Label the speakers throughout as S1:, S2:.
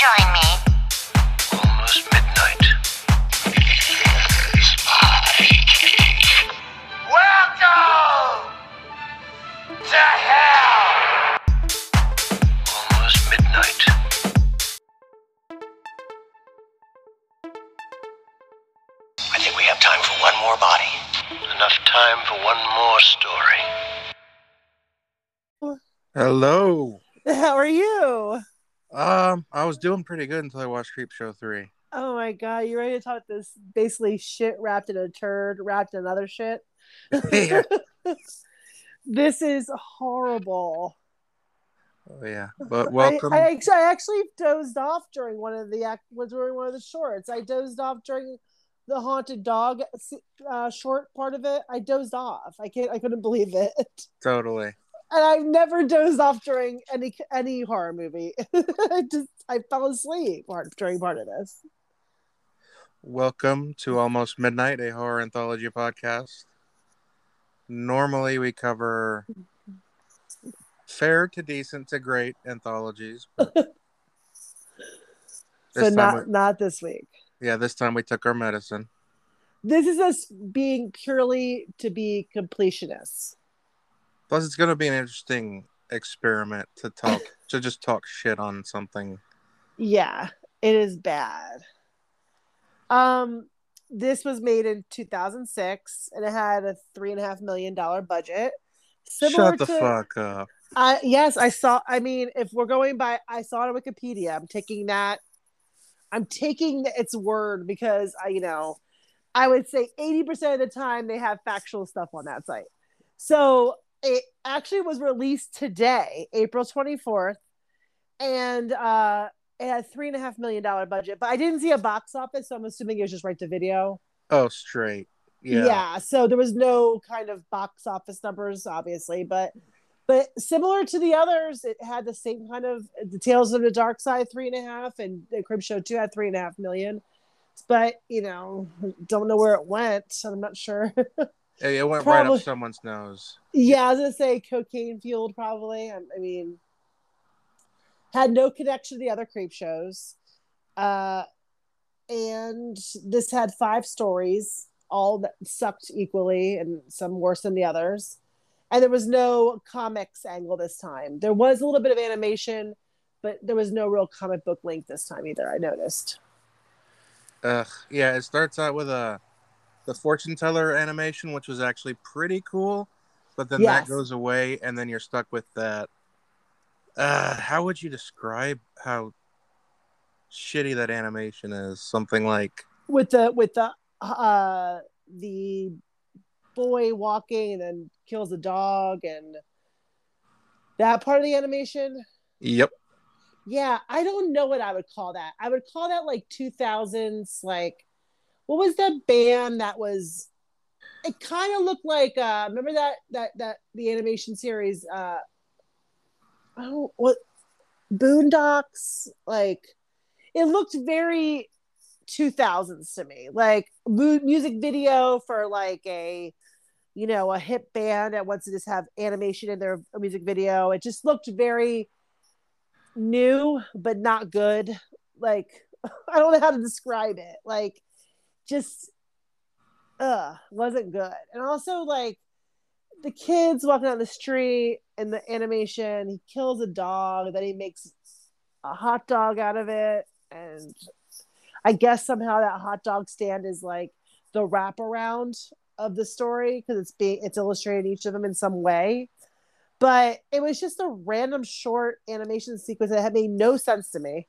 S1: join me?
S2: Almost midnight.
S3: Welcome to hell!
S2: Almost midnight.
S3: I think we have time for one more body.
S2: Enough time for one more story.
S4: Hello.
S5: How are you?
S4: Um, I was doing pretty good until I watched Creepshow three.
S5: Oh my god, you ready to talk this basically shit wrapped in a turd, wrapped in other shit?
S4: Yeah.
S5: this is horrible.
S4: Oh yeah, but welcome.
S5: I, I, actually, I actually dozed off during one of the act was during one of the shorts. I dozed off during the haunted dog uh, short part of it. I dozed off. I can't. I couldn't believe it.
S4: totally.
S5: And I've never dozed off during any any horror movie. I just I fell asleep during part of this.
S4: Welcome to Almost Midnight, a horror anthology podcast. Normally, we cover fair to decent to great anthologies. But
S5: So not
S4: we-
S5: not this week.
S4: yeah, this time we took our medicine.
S5: This is us being purely to be completionists.
S4: Plus, it's going to be an interesting experiment to talk to just talk shit on something.
S5: Yeah, it is bad. Um, this was made in 2006 and it had a three and a half million dollar budget. Similar
S4: Shut the
S5: to,
S4: fuck up.
S5: I yes, I saw. I mean, if we're going by, I saw it on Wikipedia. I'm taking that. I'm taking its word because I, you know, I would say 80% of the time they have factual stuff on that site. So it actually was released today, April 24th, and uh, it had three and a half million dollar budget. But I didn't see a box office, so I'm assuming it was just right to video.
S4: Oh, straight. Yeah.
S5: Yeah. So there was no kind of box office numbers, obviously, but but similar to the others, it had the same kind of the Tales of the Dark Side three and a half, and the Creepshow two had three and a half million. But you know, don't know where it went. So I'm not sure.
S4: It went right up someone's nose.
S5: yeah, I was gonna say cocaine fueled, probably. I, I mean, had no connection to the other creep shows. Uh, and this had five stories, all that sucked equally, and some worse than the others. And there was no comics angle this time. There was a little bit of animation, but there was no real comic book link this time either. I noticed.
S4: Ugh. Yeah, it starts out with a the fortune teller animation, which was actually pretty cool, but then
S5: Yes.
S4: that goes away, and then you're stuck with that. Uh, how would you describe how shitty that animation is? Something like
S5: with the with the uh the boy walking and then kills a dog and that part of the animation
S4: Yep.
S5: yeah i don't know what i would call that i would call that like 2000s like what was that band that was it kind of looked like uh remember that that that the animation series uh don't what boondocks? Like it looked very 2000s to me. Like music video for like a you know a hip band that wants to just have animation in their music video. It just looked very new but not good. Like i don't know how to describe it. Like just uh wasn't good. And also like the kids walking down the street and the animation he kills a dog then he makes a hot dog out of it. And i guess somehow that hot dog stand is like the wraparound of the story because it's being it's illustrated each of them in some way. But it was just a random short animation sequence that had made no sense to me.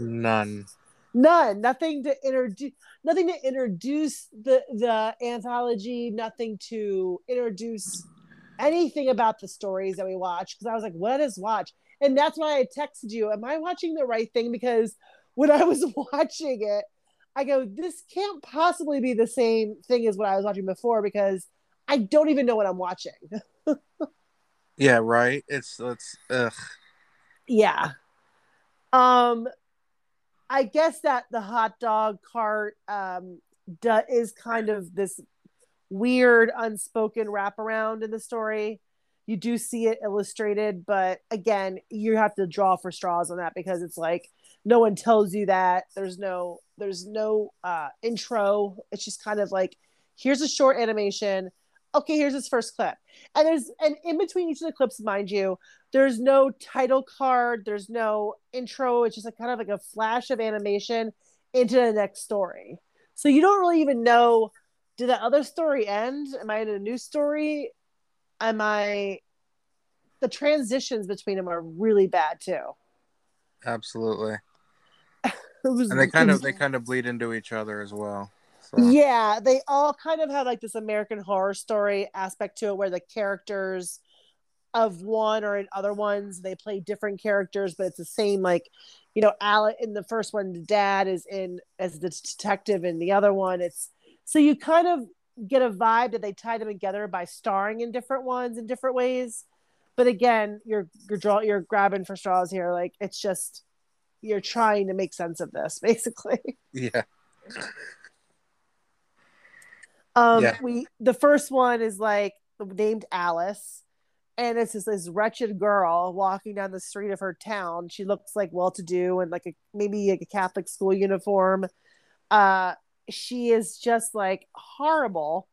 S4: None.
S5: None. Nothing to introduce nothing to introduce the the anthology nothing to introduce anything about the stories that we watch because i was like what is watch? And that's why i texted you am i watching the right thing? Because when i was watching it i go this can't possibly be the same thing as what i was watching before because i don't even know what i'm watching.
S4: Yeah, right. It's it's ugh.
S5: yeah. Um i guess that the hot dog cart um is kind of this weird unspoken wraparound in the story you do see it illustrated, but again, you have to draw for straws on that because it's like no one tells you that. There's no there's no uh intro. It's just kind of like here's a short animation. Okay, here's this first clip. And there's and in between each of the clips, mind you, there's no title card, there's no intro. It's just a kind of like a flash of animation into the next story. So you don't really even know did that other story end? Am I in a new story? Am I the transitions between them are really bad too.
S4: Absolutely.
S5: Was,
S4: And they kind of they kind of bleed into each other as well. So.
S5: yeah, they all kind of have like this American horror story aspect to it where the characters of one or in other ones they play different characters, but it's the same like you know, Alec in the first one, the dad is in as the detective, in the other one, it's so you kind of get a vibe that they tie them together by starring in different ones in different ways. But again, you're you're draw you're grabbing for straws here. Like it's just you're trying to make sense of this, basically.
S4: Yeah.
S5: Um,
S4: Yeah.
S5: we the first one is like named Alice, and it's just this wretched girl walking down the street of her town. She looks like well to do and like a maybe like a Catholic school uniform. Uh, she is just like horrible,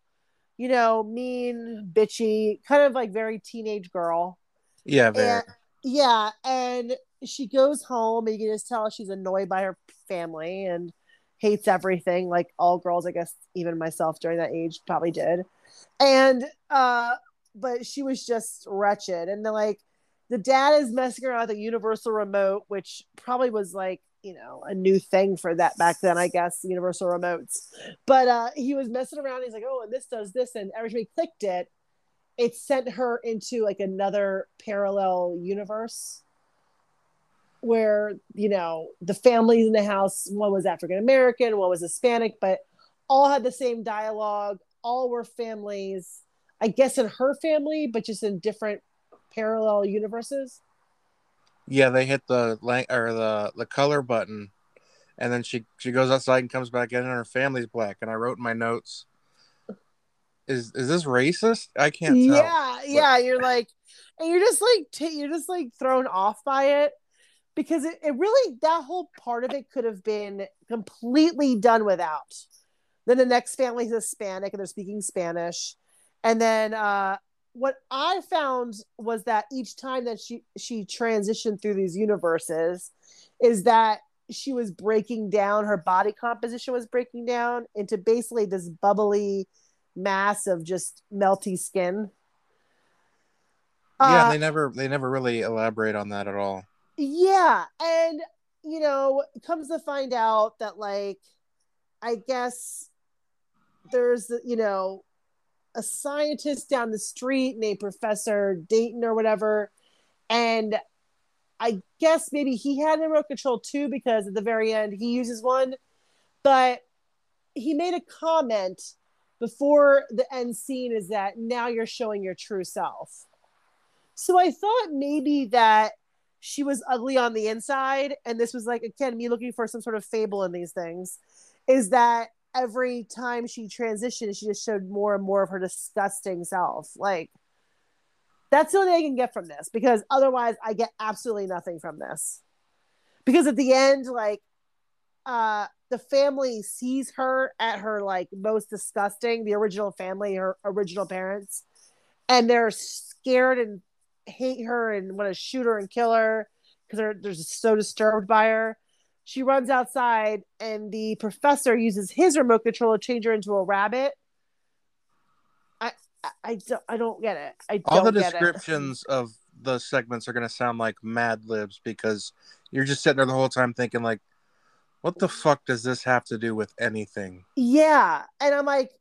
S5: you know, mean, bitchy, kind of like very teenage girl.
S4: Yeah, very.
S5: And, yeah, and she goes home, and you can just tell she's annoyed by her family and hates everything, like all girls, I guess, even myself during that age probably did. And uh, but she was just wretched, and then like the dad is messing around with a universal remote, which probably was like you know a new thing for that back then, I guess, universal remotes. But uh, he was messing around. He's like, oh, and this does this, and every time he clicked it, it sent her into like another parallel universe where you know the families in the house one was african american one was hispanic but all had the same dialogue all were families i guess in her family but just in different parallel universes
S4: Yeah, they hit the or the the color button, and then she she goes outside and comes back in, and her family's black. And I wrote in my notes, "Is is this racist? I can't tell."
S5: yeah yeah you're like and you're just like t- you're just like thrown off by it because it, it really that whole part of it could have been completely done without. Then the next family is hispanic and they're speaking spanish. And then uh what i found was that each time that she she transitioned through these universes is that she was breaking down her body composition was breaking down into basically this bubbly mass of just melty skin.
S4: Yeah,
S5: Uh,
S4: they never they never really elaborate on that at all.
S5: Yeah and you know comes to find out that like i guess there's you know a scientist down the street named professor dayton or whatever and i guess maybe he had remote control too because at the very end he uses one but he made a comment before the end scene is that now you're showing your true self. So i thought maybe that she was ugly on the inside and this was like again me looking for some sort of fable in these things is that every time she transitioned she just showed more and more of her disgusting self. Like that's the only thing i can get from this because otherwise i get absolutely nothing from this. Because at the end like uh the family sees her at her like most disgusting the original family her original parents and they're scared and hate her and want to shoot her and kill her because they're, they're just so disturbed by her. She runs outside, and the professor uses his remote control to change her into a rabbit. I I, I, don't, I don't get it. I
S4: All the descriptions of the segments are gonna sound like Mad Libs because you're just sitting there the whole time thinking like, "What the fuck does this have to do with anything?"
S5: Yeah, and I'm like,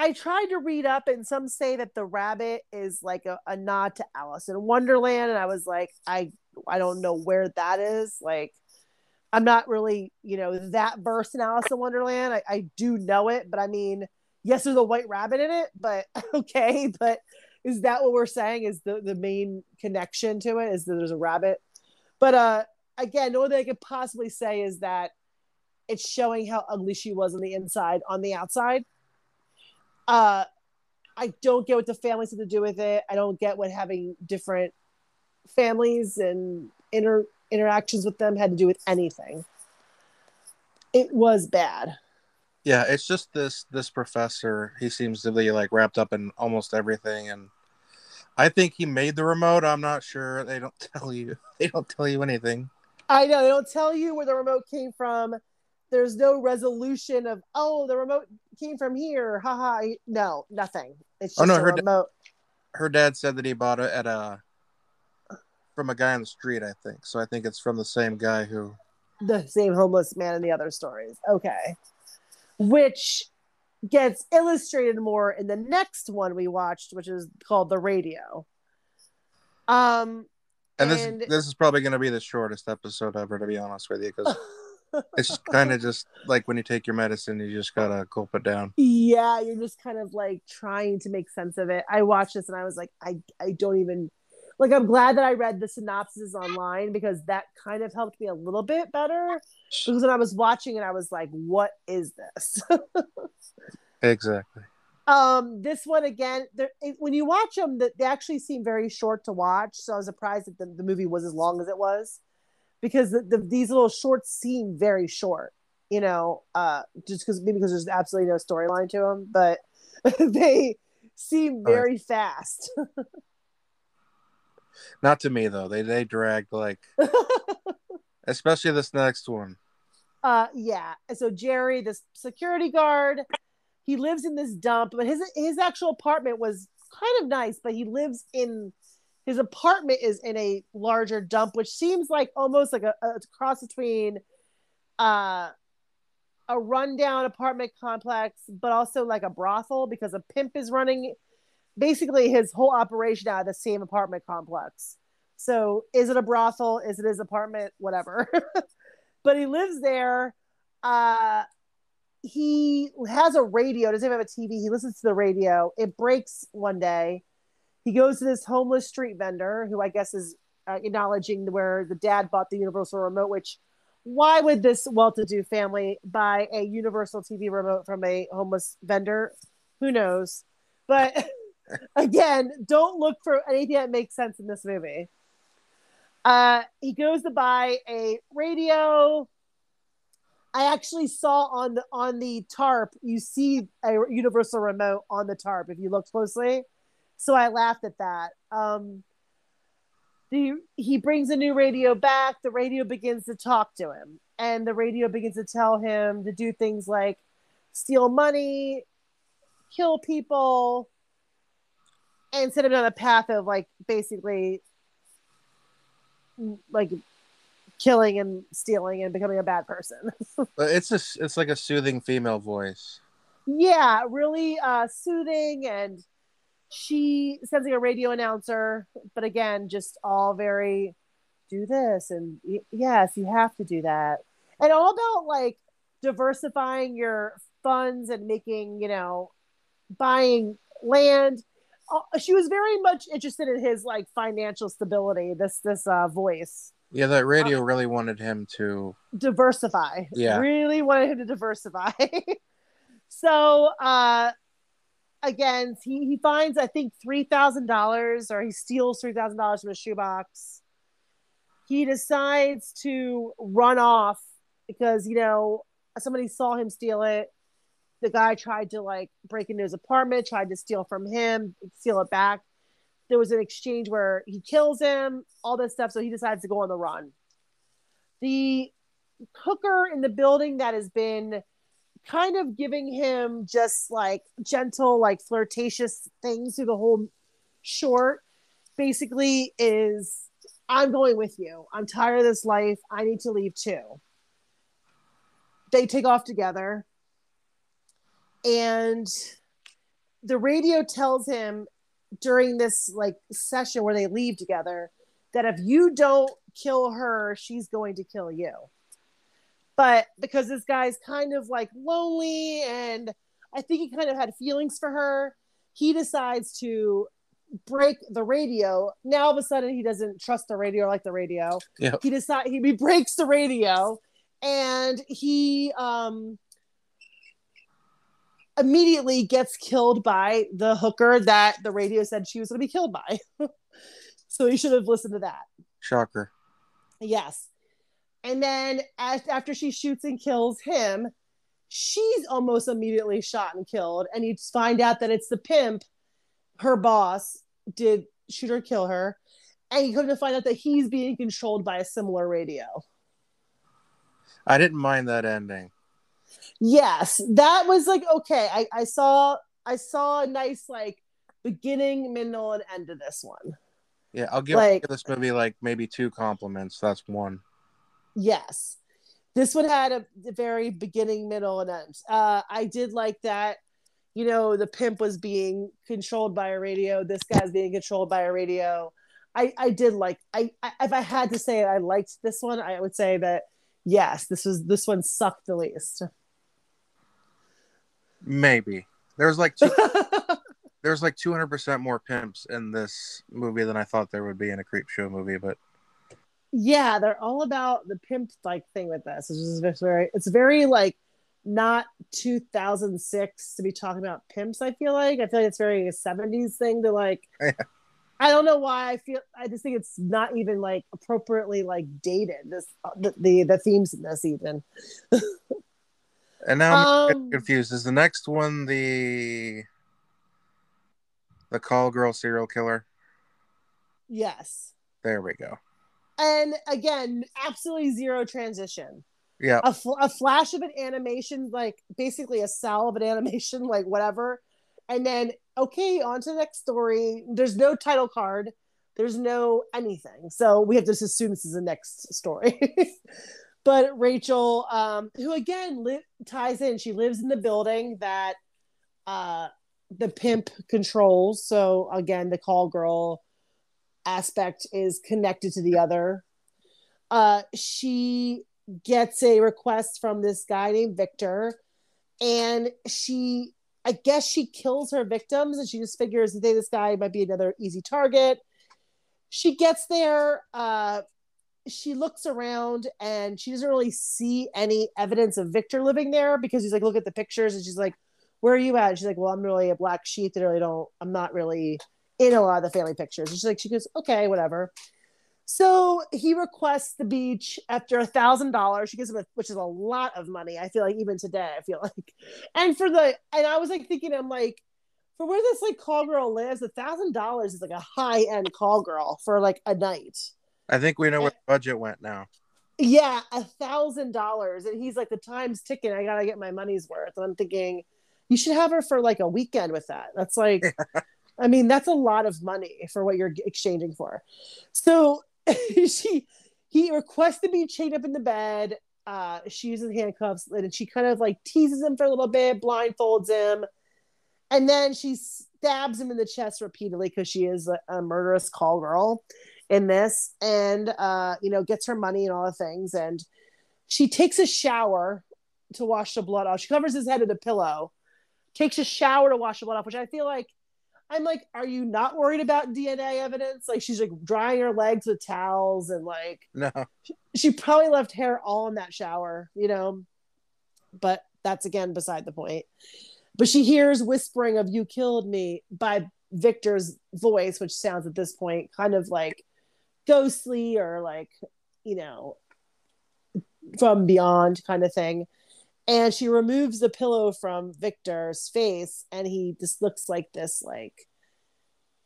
S5: I tried to read up, and some say that the rabbit is like a, a nod to Alice in Wonderland, and I was like, I I don't know where that is. Like, I'm not really you know that versed in Alice in Wonderland. I, I do know it, but I mean, yes, there's a white rabbit in it, but okay, but is that what we're saying? Is the the main connection to it is that there's a rabbit? But uh, again, thing I could possibly say is that it's showing how ugly she was on the inside on the outside uh I don't get what the families have to do with it. I don't get what having different families and inter interactions with them had to do with anything. It was bad.
S4: Yeah, it's just this this professor. He seems to be like wrapped up in almost everything, and I think he made the remote. I'm not sure. They don't tell you. They don't tell you anything.
S5: I know they don't tell you where the remote came from. There's no resolution of oh the remote came from here. Haha. No, nothing. It's just
S4: Oh, no,
S5: a
S4: her da-
S5: remote.
S4: Her dad said that he bought it at a from a guy on the street. I think so. I think it's from the same guy who.
S5: the same homeless man in the other stories. Okay. Which gets illustrated more in the next one we watched, which is called The Radio. Um
S4: And this
S5: And-
S4: this is probably going to be the shortest episode ever, to be honest with you, because it's kind of just like when you take your medicine, you just gotta gulp it down.
S5: yeah, you're just kind of like trying to make sense of it. I watched this and I was like, I I don't even like I'm glad that I read the synopsis online because that kind of helped me a little bit better. Because when I was watching it, I was like, what is this?
S4: Exactly.
S5: Um, this one again, there, when you watch them, that they actually seem very short to watch. So I was surprised that the, the movie was as long as it was, because the, the, these little shorts seem very short. You know, uh, just because maybe because there's absolutely no storyline to them, but they seem
S4: Right.
S5: very fast.
S4: Not to me though. They they dragged like, especially this next one.
S5: uh, yeah. So Jerry, this security guard, he lives in this dump, but his his actual apartment was kind of nice, but he lives in his apartment is in a larger dump, which seems like almost like a, a cross between uh a rundown apartment complex, but also like a brothel because a pimp is running basically his whole operation out of the same apartment complex. So is it a brothel? Is it his apartment? Whatever. but he lives there. Uh he has a radio, doesn't even have a TV. He listens to the radio. It breaks one day. He goes to this homeless street vendor who I guess is uh, acknowledging where the dad bought the universal remote, which why would this well-to-do family buy a universal TV remote from a homeless vendor? Who knows? But again, don't look for anything that makes sense in this movie. Uh, he goes to buy a radio. I actually saw on the on the tarp, you see a universal remote on the tarp if you look closely. So I laughed at that. Um, the he brings a new radio back. The radio begins to talk to him, and the radio begins to tell him to do things like steal money, kill people, and set him on a path of like basically like killing and stealing and becoming a bad person.
S4: But it's a it's like a soothing female voice.
S5: yeah, really uh, soothing. And she sounds like a radio announcer, but again, just all very do this and yes, you have to do that, and all about like diversifying your funds and making you know buying land. She was very much interested in his like financial stability. This this uh, voice.
S4: Yeah, that radio really wanted him to.
S5: diversify.
S4: Yeah.
S5: Really wanted him to diversify. so uh again, he, he finds I think three thousand dollars or he steals three thousand dollars from a shoebox. He decides to run off because you know somebody saw him steal it. The guy tried to like break into his apartment, tried to steal from him, steal it back. There was an exchange where he kills him, all this stuff. So he decides to go on the run. The hooker in the building that has been kind of giving him just like gentle, like flirtatious things through the whole short basically is I'm going with you. I'm tired of this life. I need to leave too. They take off together. And the radio tells him during this like session where they leave together that if you don't kill her, she's going to kill you. But because this guy's kind of like lonely and I think he kind of had feelings for her, he decides to break the radio. Now all of a sudden he doesn't trust the radio like the radio.
S4: Yeah.
S5: He decide he, he breaks the radio and he um immediately gets killed by the hooker that the radio said she was going to be killed by. so he should have listened to that.
S4: Shocker.
S5: Yes. And then as, after she shoots and kills him, she's almost immediately shot and killed. And you find out that it's the pimp, her boss, did shoot or kill her. And you come to find out that he's being controlled by a similar radio.
S4: I didn't mind that ending.
S5: Yes, that was like okay. I, I saw I saw a nice like beginning, middle, and end of this one.
S4: Yeah, I'll give,
S5: Like-
S4: give this movie like maybe two compliments. That's one.
S5: Yes. This one had a, very beginning, middle, and end. Uh, I did like that. You know, the pimp was being controlled by a radio. This guy's being controlled by a radio. I, I did like. I, I if I had to say I liked this one, I would say that yes, this was this one sucked the least.
S4: Maybe there's like two, there's like two hundred percent more pimps in this movie than I thought there would be in a creep show movie. But
S5: yeah, they're all about the pimp like thing with this. It's just very it's very like not 2006 to be talking about pimps. I feel like I feel like it's very a 70s thing to like.
S4: Yeah.
S5: I don't know why I feel. I just think it's not even like appropriately like dated. This the the, the themes in this even.
S4: and now I'm
S5: Um,
S4: confused. Is the next one the the call girl serial killer?
S5: Yes,
S4: There we go.
S5: And again, absolutely zero transition.
S4: Yeah,
S5: a, fl- a flash of an animation, like basically a cell of an animation, like whatever. And then, okay, on to the next story. There's no title card, there's no anything. So we have to just assume this is the next story. but Rachel, um, who again li- ties in, she lives in the building that uh, the pimp controls. So again, the call girl aspect is connected to the other. Uh, she gets a request from this guy named Victor, and she, I guess, she kills her victims, and she just figures that this guy might be another easy target. She gets there. Uh, she looks around and she doesn't really see any evidence of Victor living there because he's like, look at the pictures, and she's like, "Where are you at?" And she's like, "Well, I'm really a black sheep that really don't. I'm not really in a lot of the family pictures." And she's like, she goes, "Okay, whatever." So he requests the beach after a thousand dollars. She gives him a, which is a lot of money. I feel like even today, I feel like, and for the, and I was like thinking, I'm like, for where this like call girl lives, a thousand dollars is like a high end call girl for like a night.
S4: I think we know where the budget went now.
S5: Yeah, a thousand dollars, and he's like, the time's ticking. I gotta get my money's worth. And I'm thinking, you should have her for like a weekend with that. That's like, I mean, that's a lot of money for what you're exchanging for. So she, he requests to be chained up in the bed. Uh, she uses handcuffs, and she kind of like teases him for a little bit, blindfolds him, and then she stabs him in the chest repeatedly because she is a, a murderous call girl in this and uh you know gets her money and all the things and she takes a shower to wash the blood off she covers his head with a pillow takes a shower to wash the blood off which i feel like i'm like are you not worried about dna evidence? Like she's like drying her legs with towels and like
S4: No,
S5: she probably left hair all in that shower you know? But that's again beside the point. But she hears whispering of you killed me by victor's voice which sounds at this point kind of like ghostly or like you know from beyond kind of thing and she removes the pillow from victor's face and he just looks like this like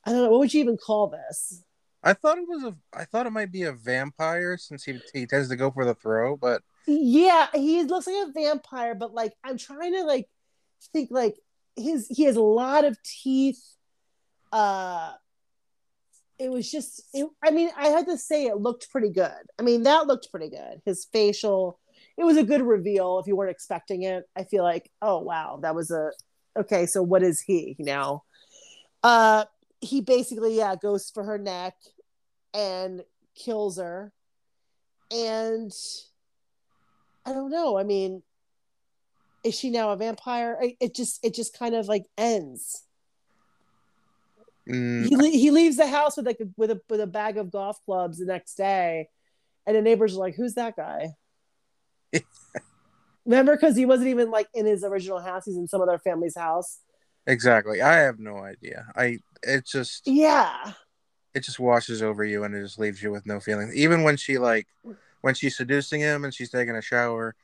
S5: i don't know what would you even call this
S4: I thought it was a. I thought it might be a vampire since he he tends to go for the throw, but
S5: yeah he looks like a vampire but like i'm trying to like think like his he has a lot of teeth uh it was just it, i mean i had to say it looked pretty good i mean that looked pretty good his facial it was a good reveal if you weren't expecting it. I feel like oh wow that was a okay so what is he now uh he basically yeah goes for her neck and kills her. And i don't know i mean is she now a vampire? It just it just kind of like ends.
S4: Mm,
S5: he, le- he leaves the house with like a, with a with a bag of golf clubs the next day and the neighbors are like who's that guy Remember, because he wasn't even like in his original house; he's in some other family's house.
S4: Exactly. I have no idea. I it just
S5: Yeah,
S4: it just washes over you and it just leaves you with no feelings. Even when she like when she's seducing him and she's taking a shower,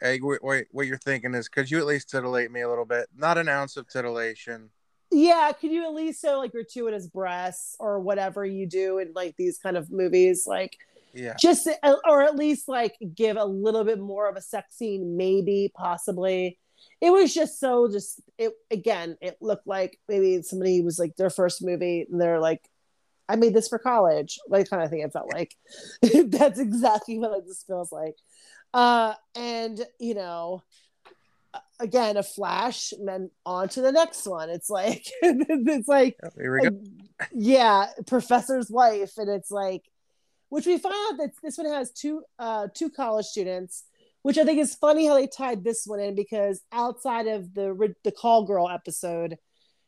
S4: hey, wh- what you're thinking is, could you at least titillate me a little bit? Not an ounce of titillation.
S5: yeah. Could you at least show like gratuitous breasts or whatever you do in like these kind of movies, like
S4: Yeah.
S5: just or at least like give a little bit more of a sex scene, maybe possibly. It was just so just it again. It looked like maybe somebody was like their first movie and they're like, I made this for college, like kind of thing. It felt like that's exactly what this feels like. Uh, and you know, again, a flash, and then on to the next one. It's like it's like
S4: Yep, Here we go.
S5: yeah, professor's wife, and it's like, which we find out that this one has two uh two college students, which I think is funny how they tied this one in because outside of the the call girl episode,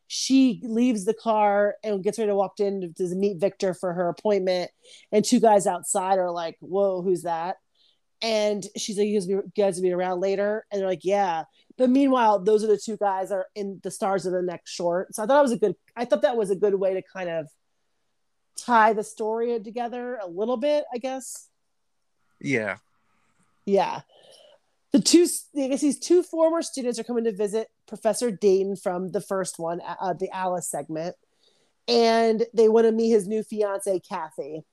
S5: she leaves the car and gets ready to walk in to, meet Victor for her appointment, and two guys outside are like, "Whoa, who's that?" And she's like, "You guys, will be around later," and they're like, "Yeah." But meanwhile, those are the two guys that are in the stars of the next short. So I thought it was a good. I thought that was a good way to kind of tie the story together a little bit. I guess.
S4: Yeah.
S5: Yeah. The two, I guess these two former students are coming to visit Professor Dayton from the first one, uh, the Alice segment, and they want to meet his new fiance, Kathy.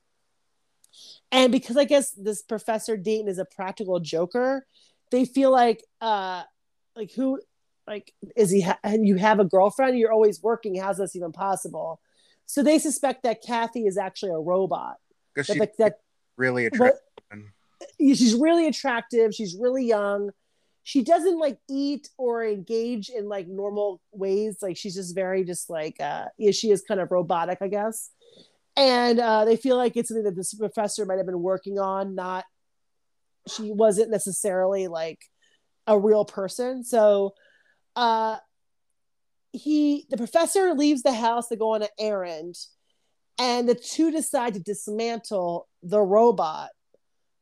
S5: And because I guess this Professor Dayton is a practical joker, they feel like, uh, like who, like, is he? Ha- and you have a girlfriend? You're always working. How's this even possible? So they suspect that Kathy is actually a robot.
S4: Because
S5: That,
S4: she's
S5: that, that
S4: really attractive.
S5: she's really attractive she's really young she doesn't like eat or engage in like normal ways like she's just very just like uh yeah, she is kind of robotic i guess and uh they feel like it's something that this professor might have been working on not she wasn't necessarily like a real person so uh he the professor leaves the house to go on an errand and the two decide to dismantle the robot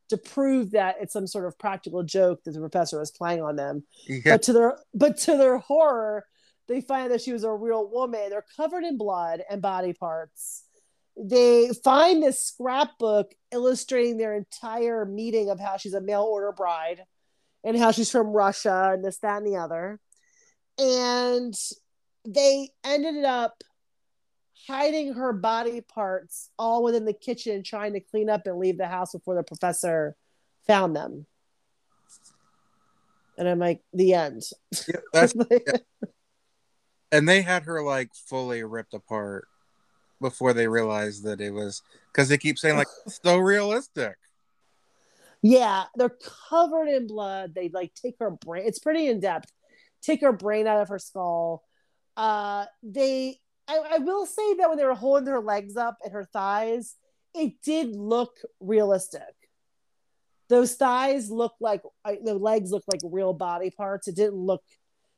S5: to prove that it's some sort of practical joke that the professor was playing on them.
S4: Yeah.
S5: But to their but to their horror, they find that she was a real woman. They're covered in blood and body parts. They find this scrapbook illustrating their entire meeting of how she's a mail order bride and how she's from Russia and this, that, and the other. And they ended up hiding her body parts all within the kitchen, trying to clean up and leave the house before the professor found them. And I'm like, the end.
S4: Yeah, that's and they had her like fully ripped apart before they realized that it was because they keep saying like so realistic.
S5: yeah, they're covered in blood. They like take her brain. It's pretty in depth. Take her brain out of her skull. Uh, they. I, I will say that when they were holding her legs up and her thighs, it did look realistic. Those thighs look like the legs look like real body parts. It didn't look,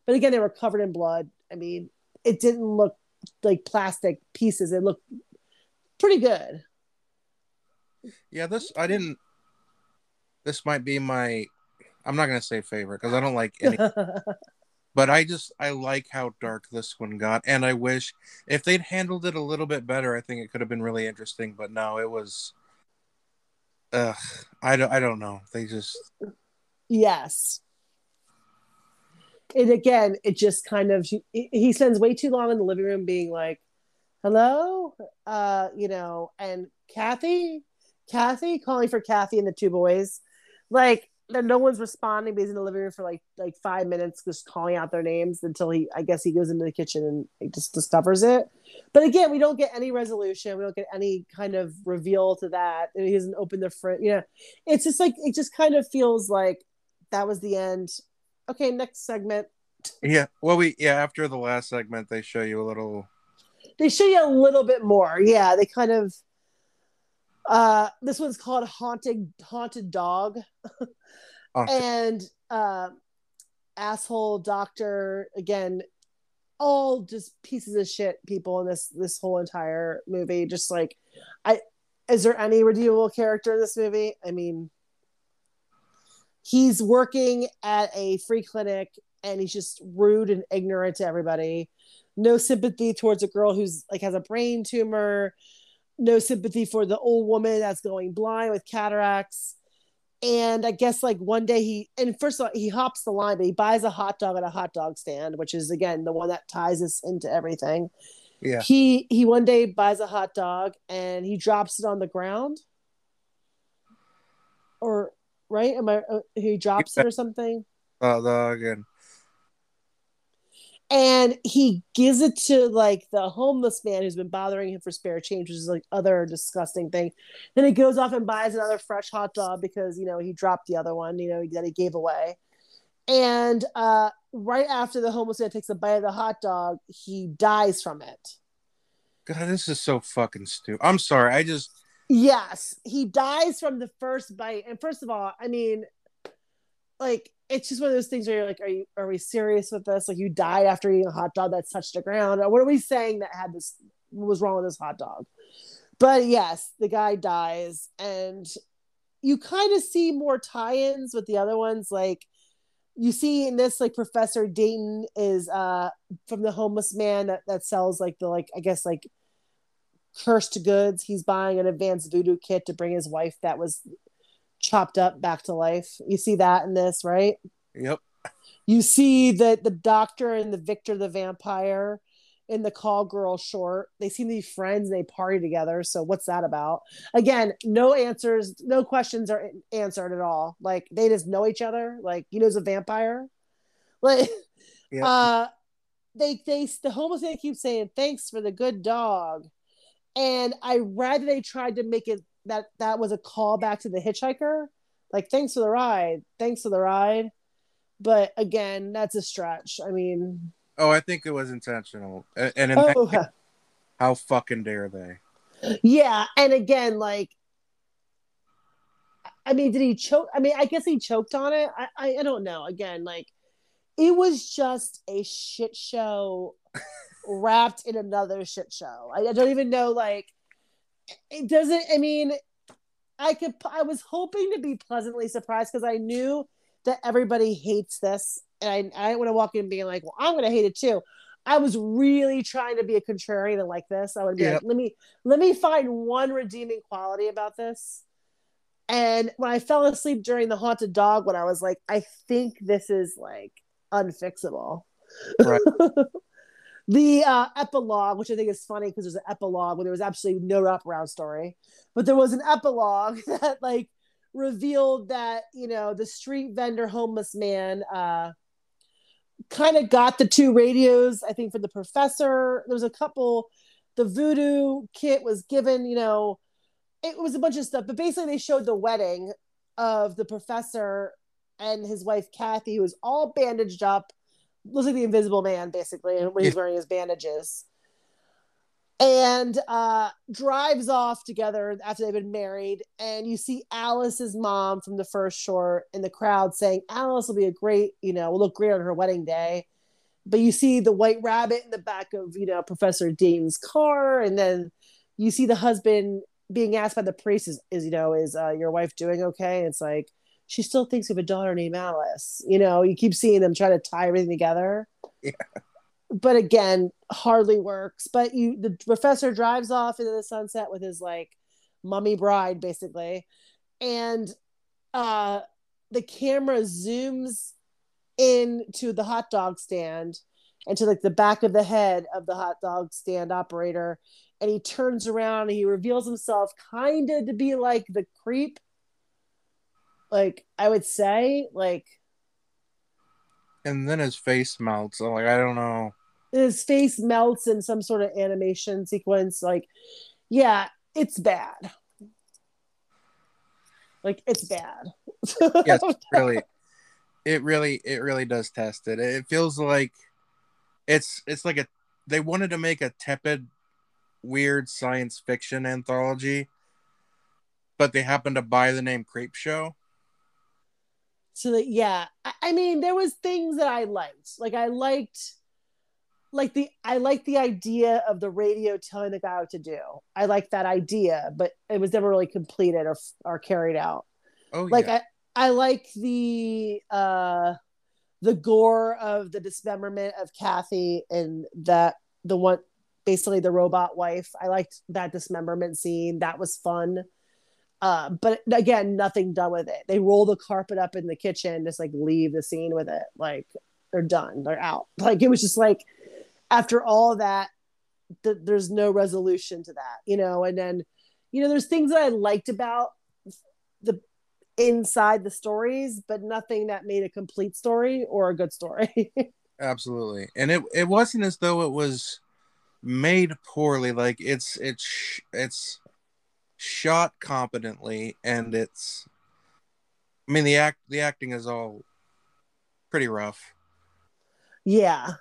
S5: but again, they were covered in blood. I mean, it didn't look like plastic pieces. It looked pretty good.
S4: Yeah, this I didn't. This might be my. I'm not gonna say favorite because I don't like any. but I just I like how dark this one got, and I wish if they'd handled it a little bit better, I think it could have been really interesting. But no, it was. Ugh, I don't. I don't know. They just.
S5: Yes. And again, it just kind of he he spends way too long in the living room being like, "Hello," uh, you know, and Kathy, Kathy, calling for Kathy and the two boys, like that no one's responding. But he's in the living room for like like five minutes, just calling out their names until he, I guess, he goes into the kitchen and he just discovers it. But again, we don't get any resolution. We don't get any kind of reveal to that. And he doesn't open the fridge. You know, it's just like it just kind of feels like that was the end. Okay, next segment.
S4: Yeah. Well, we yeah. After the last segment, they show you a little.
S5: They show you a little bit more. Yeah, they kind of. Uh, this one's called haunted haunted dog, and uh, asshole doctor again. All just pieces of shit people in this this whole entire movie. Just like, I is there any redeemable character in this movie? I mean, he's working at a free clinic and he's just rude and ignorant to everybody. No sympathy towards a girl who's like has a brain tumor. No sympathy for the old woman that's going blind with cataracts. And I guess like one day he and first of all he hops the line, but he buys a hot dog at a hot dog stand, which is again the one that ties us into everything.
S4: Yeah.
S5: He he one day buys a hot dog and he drops it on the ground. Or right? Am I? Uh, he drops it or something,
S4: Uh, the again.
S5: And he gives it to like the homeless man who's been bothering him for spare change, which is like other disgusting thing. Then he goes off and buys another fresh hot dog because you know he dropped the other one, you know that he gave away. And uh, right after the homeless man takes a bite of the hot dog, he dies from it.
S4: God, this is so fucking stupid. I'm sorry. I just
S5: Yes, he dies from the first bite. And first of all, I mean, like it's just one of those things where you're like, are you are we serious with this? Like you died after eating a hot dog that touched the ground. What are we saying that had this was wrong with this hot dog? But yes, the guy dies, and you kind of see more tie-ins with the other ones. Like you see in this, like Professor Dayton is uh from the homeless man that, that sells like the like I guess like cursed goods. He's buying an advanced voodoo kit to bring his wife that was chopped up back to life. You see that in this, right?
S4: yep.
S5: You see that the doctor and the Victor the vampire in the call girl short. They seem to be friends and they party together. So what's that about? Again, no answers, no questions are answered at all. Like they just know each other. Like he knows a vampire. Like
S4: Yep.
S5: uh they they the homeless man keeps saying thanks for the good dog. And I read they tried to make it that that was a callback to the hitchhiker. Like thanks for the ride. Thanks for the ride. But again, that's a stretch. I mean,
S4: oh, I think it was intentional. And in
S5: oh,
S4: case, how fucking dare they?
S5: yeah. And again, like, I mean, did he choke? I mean, I guess he choked on it. I, I, I don't know. Again, like, it was just a shit show wrapped in another shit show. I, I don't even know. Like, it doesn't. I mean, I could. I was hoping to be pleasantly surprised because I knew that everybody hates this, and I, I didn't want to walk in being like, "Well, I'm going to hate it too." I was really trying to be a contrarian and like this. I would be like, "Let me let me find one redeeming quality about this." And when I fell asleep during the haunted dog, when I was like, I think this is like unfixable.
S4: Right.
S5: the uh, epilogue, which I think is funny because there's an epilogue where there was absolutely no wraparound story, but there was an epilogue that like revealed that you know the street vendor homeless man uh, kind of got the two radios. I think for the professor, there was a couple. The voodoo kit was given, you know, it was a bunch of stuff, but basically they showed the wedding of the professor and his wife Kathy, who was all bandaged up, looks like the Invisible Man basically, when he's wearing his bandages, and uh, drives off together after they've been married. And you see Alice's mom from the first short in the crowd saying, "Alice will be a great, you know, will look great on her wedding day." But you see the white rabbit in the back of you know Professor Dean's car, and then you see the husband being asked by the priest is, is you know is uh, your wife doing okay and it's like she still thinks of a daughter named alice. You know you keep seeing them try to tie everything together.
S4: Yeah.
S5: but again hardly works. But you the professor drives off into the sunset with his like mummy bride basically. And uh the camera zooms in to the hot dog stand and to like the back of the head of the hot dog stand operator. And he turns around and he reveals himself kind of to be like the creep like i would say like
S4: And then his face melts. I'm like, I don't know.
S5: his face melts in some sort of animation sequence like yeah it's bad like it's bad
S4: Yes, really. It really, it really does test it. It feels like it's, it's like a. They wanted to make a tepid, weird science fiction anthology, but they happened to buy the name Creepshow.
S5: So that yeah I, I mean there was things that i liked like i liked like the i liked the idea of the radio telling the guy what to do i liked that idea but it was never really completed or or carried out
S4: Oh
S5: like
S4: yeah,
S5: I like the uh the gore of the dismemberment of Kathy and that the one basically the robot wife. I liked that dismemberment scene. That was fun. Uh, but again, nothing done with it. They roll the carpet up in the kitchen, just like leave the scene with it. Like they're done, they're out. Like it was just like after all that, th- there's no resolution to that, you know. And then, you know, there's things that I liked about the inside the stories, but nothing that made a complete story or a good story.
S4: Absolutely. And it it wasn't as though it was made poorly like it's it's it's shot competently and it's I mean the act the acting is all pretty rough.
S5: yeah.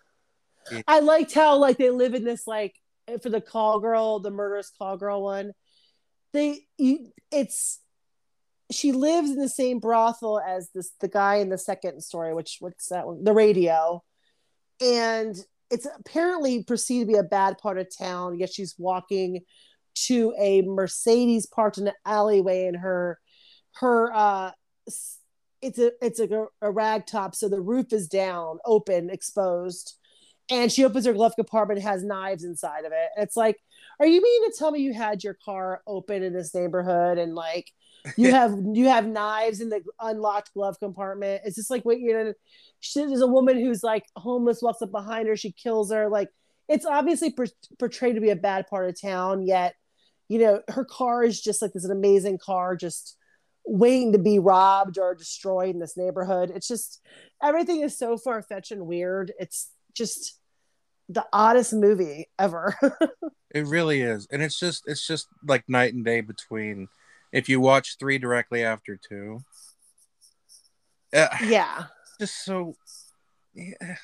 S4: Yeah.
S5: I liked how like they live in this like for the call girl, the murderous call girl one. They you it's she lives in the same brothel as this the guy in the second story, which what's that one? The radio. And it's apparently perceived to be a bad part of town, yet she's walking to a Mercedes parked in an alleyway and her her uh it's a it's a, a rag top, so the roof is down, open, exposed. And she opens her glove compartment, has knives inside of it. It's like, are you meaning to tell me you had your car open in this neighborhood and like you have you have knives in the unlocked glove compartment? It's just like what you know. She, there's a woman who's like homeless, walks up behind her, she kills her. Like it's obviously per- portrayed to be a bad part of town, yet you know her car is just like this an amazing car, just waiting to be robbed or destroyed in this neighborhood. It's just everything is so far fetched and weird. It's just the oddest movie ever.
S4: It really is. And it's just it's just like night and day between if you watch 3 directly after 2. Uh,
S5: yeah.
S4: just so yeah.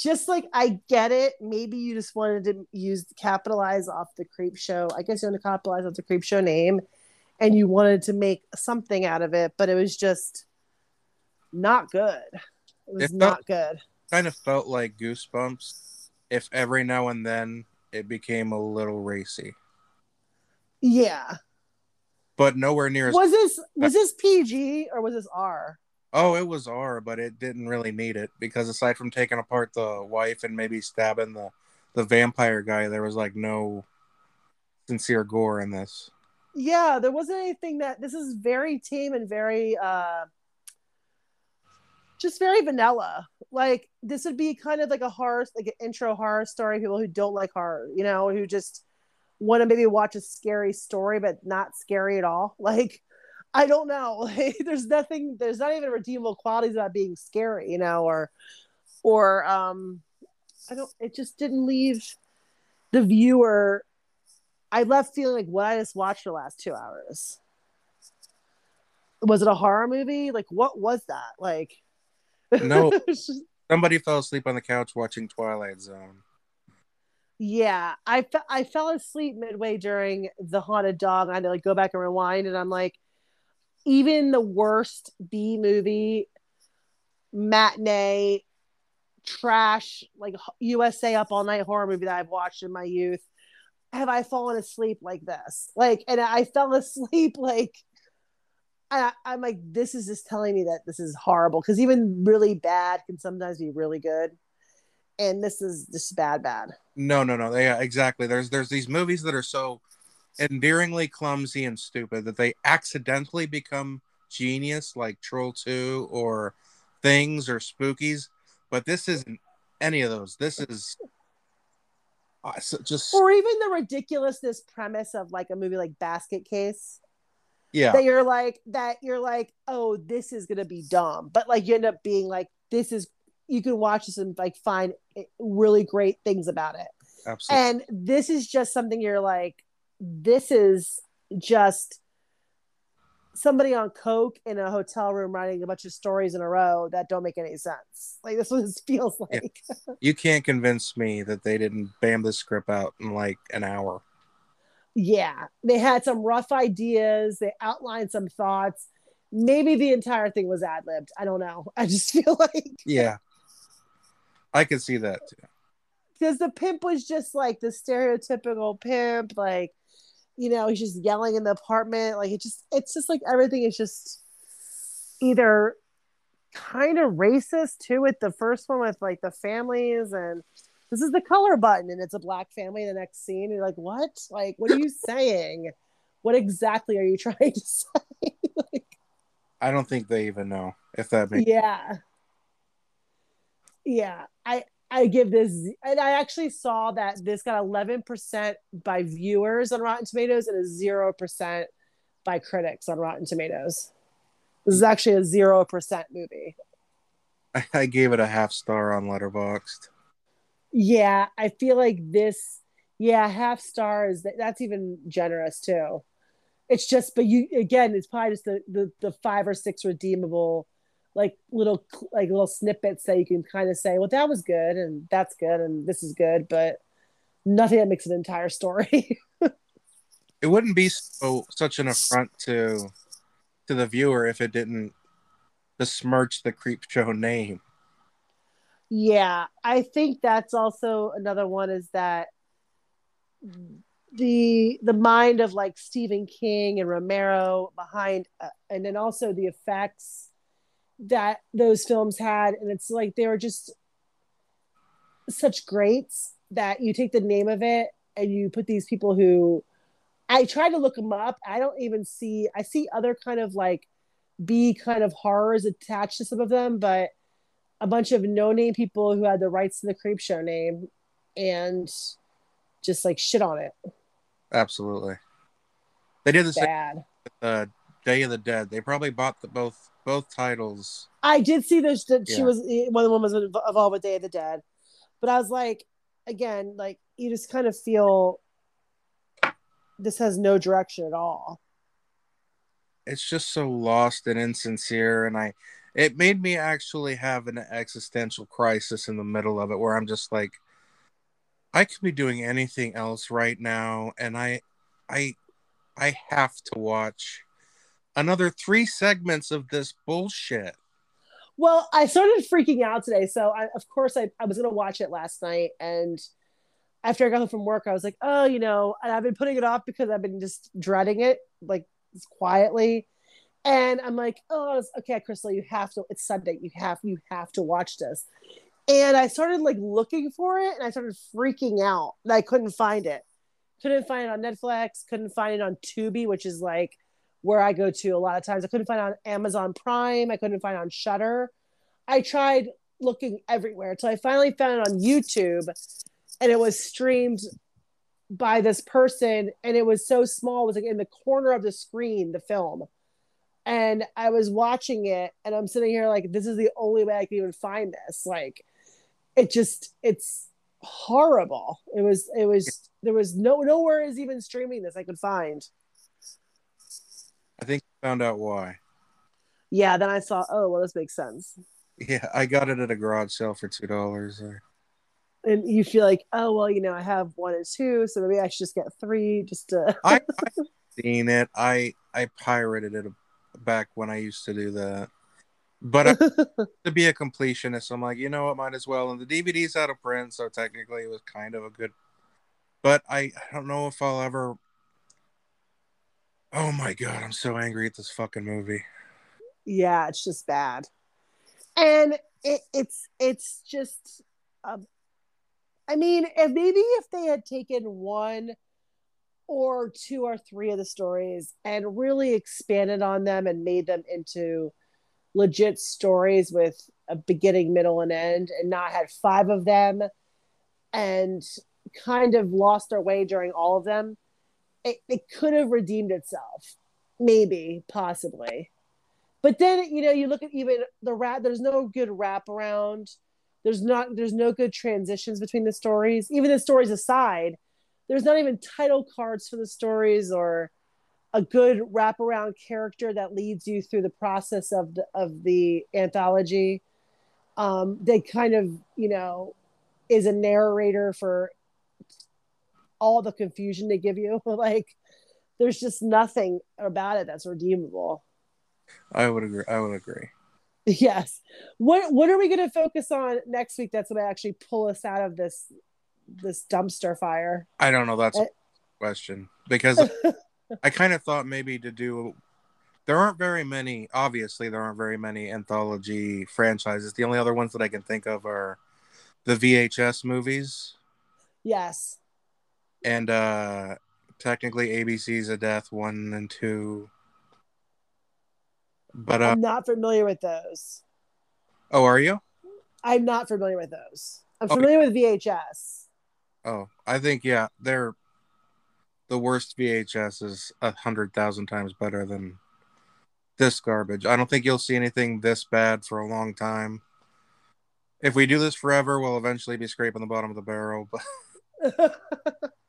S5: Just like I get it. Maybe you just wanted to use capitalize off the Creepshow. I guess you want to capitalize off the Creepshow name and you wanted to make something out of it, but it was just not good. It was
S4: It felt-
S5: not good.
S4: kind of felt like Goosebumps if every now and then it became a little racy.
S5: Yeah.
S4: But nowhere near as
S5: Was this was this PG or was this R?
S4: Oh, it was R, but it didn't really need it because aside from taking apart the wife and maybe stabbing the the vampire guy, there was like no sincere gore in this.
S5: Yeah, there wasn't anything that this is very tame and very uh just very vanilla. Like this would be kind of like a horror like an intro horror story, people who don't like horror, you know, who just want to maybe watch a scary story but not scary at all. Like I don't know. There's nothing there's not even redeemable qualities about being scary, you know, or or um I don't it just didn't leave the viewer I left feeling like what I just watched the last two hours. Was it a horror movie? Like what was that? Like
S4: No.
S5: Just-
S4: Somebody fell asleep on the couch watching Twilight Zone.
S5: yeah, I fe- I fell asleep midway during the haunted dog. I had to like go back and rewind, and I'm like, even the worst B movie matinee trash like USA Up All Night horror movie that I've watched in my youth, have I fallen asleep like this? Like, and I fell asleep like. I, I'm like, this is just telling me that this is horrible because even really bad can sometimes be really good, and this is just bad, bad.
S4: No, no, no. Yeah, exactly. There's there's these movies that are so endearingly clumsy and stupid that they accidentally become genius, like Troll Two or Things or Spookies. But this isn't any of those. This is uh, so just
S5: or even the ridiculousness premise of like a movie like Basket Case
S4: yeah.
S5: that you're like that you're like oh this is gonna be dumb but like you end up being like this is you can watch this and like find really great things about it
S4: Absolutely.
S5: and this is just something you're like this is just somebody on coke in a hotel room writing a bunch of stories in a row that don't make any sense like this what this feels
S4: Yeah.
S5: like
S4: you can't convince me that they didn't bam this script out in like an hour.
S5: yeah, they had some rough ideas. They outlined some thoughts. Maybe the entire thing was ad libbed. I don't know. I just feel like
S4: Yeah. I could see that too.
S5: because the pimp was just like the stereotypical pimp, like you know, he's just yelling in the apartment. Like it just, it's just like everything is just either kind of racist too with the first one with like the families and this is the color button and it's a black family in the next scene. You're like, what? Like, what are you saying? What exactly are you trying to say? like,
S4: I don't think they even know if that makes.
S5: yeah. Yeah. I I give this and I actually saw that this got 11% by viewers on Rotten Tomatoes and a 0% by critics on Rotten Tomatoes. This is actually a 0% movie.
S4: I, I gave it a half star on Letterboxd.
S5: Yeah, I feel like this. Yeah, half stars. That, that's even generous too. It's just, but you again, it's probably just the the, the five or six redeemable, like little like little snippets that you can kind of say, well, that was good, and that's good, and this is good, but nothing that makes an entire story.
S4: It wouldn't be so such an affront to to the viewer if it didn't besmirch the Creepshow name.
S5: yeah, I think that's also another one is that the the mind of like Stephen King and Romero behind, uh, and then also the effects that those films had, and it's like they were just such greats that you take the name of it and you put these people who I try to look them up. I don't even see. I see other kind of like B kind of horrors attached to some of them, but a bunch of no name people who had the rights to the Creepshow name and just like shit on it.
S4: Absolutely. They did the same
S5: Bad.
S4: with uh, Day of the Dead. They probably bought the both both titles.
S5: I did see those that she was eh, one of the women was involved with Day of the Dead, but I was like, again, like you just kind of feel this has no direction at all.
S4: It's just so lost and insincere, and I. It made me actually have an existential crisis in the middle of it, where I'm just like, I could be doing anything else right now, and I, I, I have to watch another three segments of this bullshit.
S5: Well, I started freaking out today, so I, of course I, I was gonna watch it last night, and after I got home from work, I was like, oh, you know, and I've been putting it off because I've been just dreading it, like quietly, and I'm like, oh, okay, Crystal, you have to. It's Sunday, you have you have to watch this, and I started like looking for it, and I started freaking out, I couldn't find it, couldn't find it on Netflix, couldn't find it on Tubi, which is like where I go to a lot of times. I couldn't find on Amazon Prime. I couldn't find on Shudder. I tried looking everywhere until I finally found it on YouTube, and it was streamed by this person, and it was so small. It was like in the corner of the screen, the film. And I was watching it, and I'm sitting here like, this is the only way I can even find this. Like, it just, it's horrible. It was, it was, there was no, nowhere is even streaming this I could find.
S4: I think I found out why.
S5: yeah then i saw oh well this makes sense
S4: Yeah, I got it at a garage sale for two dollars.
S5: and you feel like oh well you know i have one and two so maybe i should just get three just to
S4: I I've seen it. I I pirated it back when I used to do that. But I, to be a completionist, I'm like, you know what, might as well. And the DVD's out of print, so technically it was kind of a good. But I, I don't know if I'll ever. Oh my god, I'm so angry at this fucking movie.
S5: yeah it's just bad and it, it's it's just um, i mean if maybe if they had taken one or two or three of the stories and really expanded on them and made them into legit stories with a beginning middle and end and not had five of them and kind of lost their way during all of them it, it could have redeemed itself maybe possibly. But then you know you look at even the rat there's no good wraparound. There's not there's no good transitions between the stories. Even the stories aside there's not even title cards for the stories or a good wraparound character that leads you through the process of the of the anthology. Um they kind of you know is a narrator for all the confusion they give you like there's just nothing about it that's redeemable
S4: I would agree. I would agree.
S5: Yes. What what are we going to focus on next week that's going to actually pull us out of this this dumpster fire?
S4: I don't know. That's a
S5: Uh,
S4: question because I kind of thought maybe to do There aren't very many. Obviously, there aren't very many anthology franchises. The only other ones that I can think of are the VHS movies
S5: Yes.
S4: And uh technically ABC's of Death one and two. But uh,
S5: I'm not familiar with those.
S4: oh, are you?
S5: I'm not familiar with those. I'm
S4: Okay.
S5: familiar with VHS.
S4: Oh, I think yeah, they're the worst VHS is a hundred thousand times better than this garbage. I don't think you'll see anything this bad for a long time. If we do this forever, we'll eventually be scraping the bottom of the barrel. But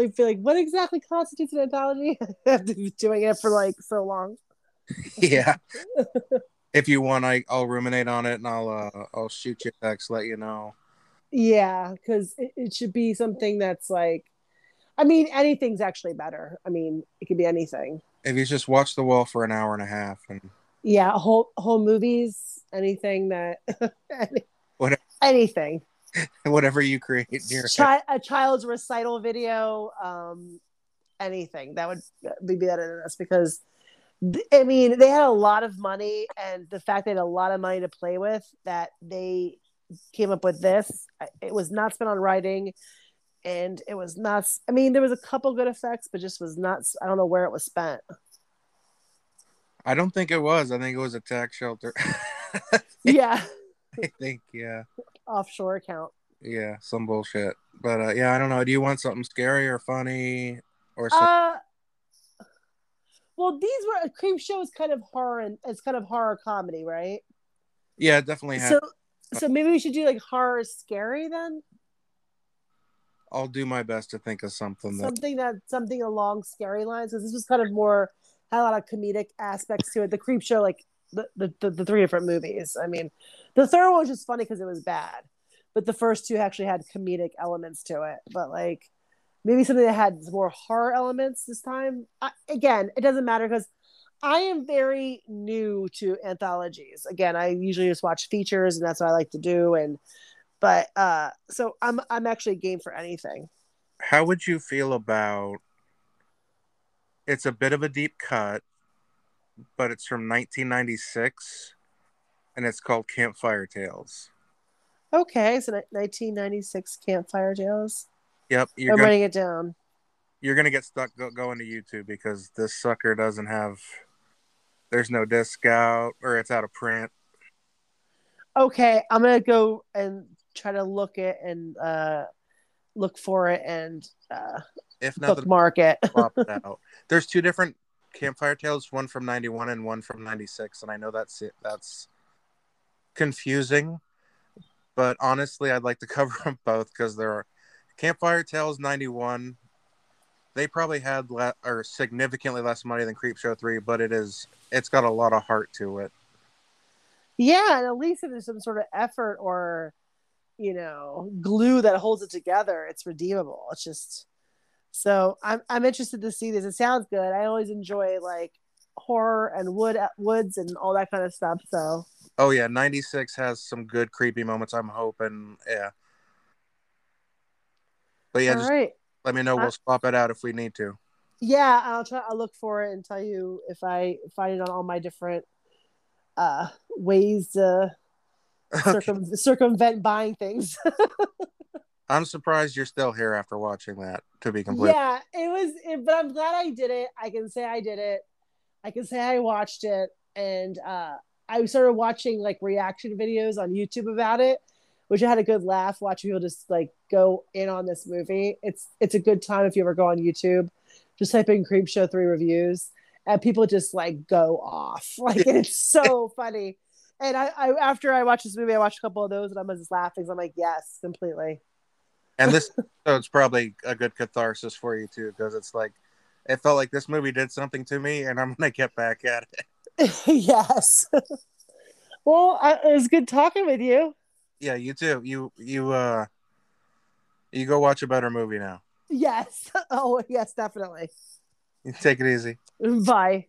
S5: I feel like what exactly constitutes an anthology? After doing it for like so long.
S4: yeah, if you want, I I'll ruminate on it and I'll uh I'll shoot you a text, let you know.
S5: Yeah, because it, it should be something that's like, I mean, anything's actually better. I mean, it could be anything.
S4: If you just watch the wall for an hour and a half and
S5: Yeah, whole whole movies, anything that, any-
S4: Whatever.
S5: anything.
S4: whatever you create.
S5: Chi- a child's recital video, um, anything that would be better than this because. I mean, they had a lot of money, and the fact they had a lot of money to play with, that they came up with this. It was not spent on writing, and it was not. I mean, there was a couple good effects, but just was not. I don't know where it was spent.
S4: I don't think it was. I think it was a tax shelter.
S5: Yeah,
S4: I think yeah.
S5: Offshore account.
S4: Yeah, some bullshit. But uh, yeah, I don't know. Do you want something scary or funny or something?
S5: Uh, well, these were a Creepshow is kind of horror and it's kind of horror comedy, right?
S4: yeah, it definitely have.
S5: So, so maybe we should do like horror scary then.
S4: I'll do my best to think of something that.
S5: something that something along scary lines because this was kind of more had a lot of comedic aspects to it. The Creepshow, like the the, the, three different movies. I mean, the third one was just funny because it was bad, but the first two actually had comedic elements to it. But like maybe something that had more horror elements this time. I, again, it doesn't matter because. I am very new to anthologies. Again, I usually just watch features and that's what I like to do and but uh so I'm I'm actually game for anything.
S4: How would you feel about? It's a bit of a deep cut, but it's from 1996, and it's called Campfire Tales.
S5: Okay, so 1996 Campfire Tales.
S4: Yep, you're
S5: I'm
S4: gonna
S5: writing it down.
S4: you're gonna get stuck go, going to YouTube because this sucker doesn't have. There's no disc out, or it's out of print.
S5: Okay, I'm gonna go and try to look it and uh, look for it and uh,
S4: If not, the
S5: bookmark it.
S4: it out. There's two different campfire tales, one from 91 and one from 96, and I know that's it. That's confusing, but honestly, I'd like to cover them both because there are campfire tales 91. They probably had le- or significantly less money than Creepshow 3, but it is it's got a lot of heart to it.
S5: yeah, and at least if there's some sort of effort or you know glue that holds it together, it's redeemable. It's just so I'm I'm interested to see this. It sounds good. I always enjoy like horror and wood woods and all that kind of stuff. So
S4: Oh yeah, 96 has some good creepy moments. I'm hoping, yeah. But yeah,
S5: all
S4: just
S5: right.
S4: let me know. We'll swap it out if we need to.
S5: yeah i'll try i'll look for it and tell you if i find it on all my different uh ways to circum- circumvent buying things
S4: I'm surprised you're still here after watching that. To be completely
S5: yeah it was it, but i'm glad i did it. I can say i did it. I can say i watched it and uh i started watching like reaction videos on youtube about it which i had a good laugh watching people just like go in on this movie. It's it's a good time if you ever go on youtube just type in Creepshow 3 reviews and people just like go off. Like it's so funny. And I, I after i watched this movie i watched a couple of those and i was just laughing. So i'm like yes completely
S4: and this so it's probably a good catharsis for you too because it's like it felt like this movie did something to me and i'm gonna get back at it.
S5: Yes. Well I, it was good talking with you.
S4: Yeah you too. You you uh you go watch a better movie now.
S5: Yes. Oh yes definitely.
S4: Take it easy.
S5: Bye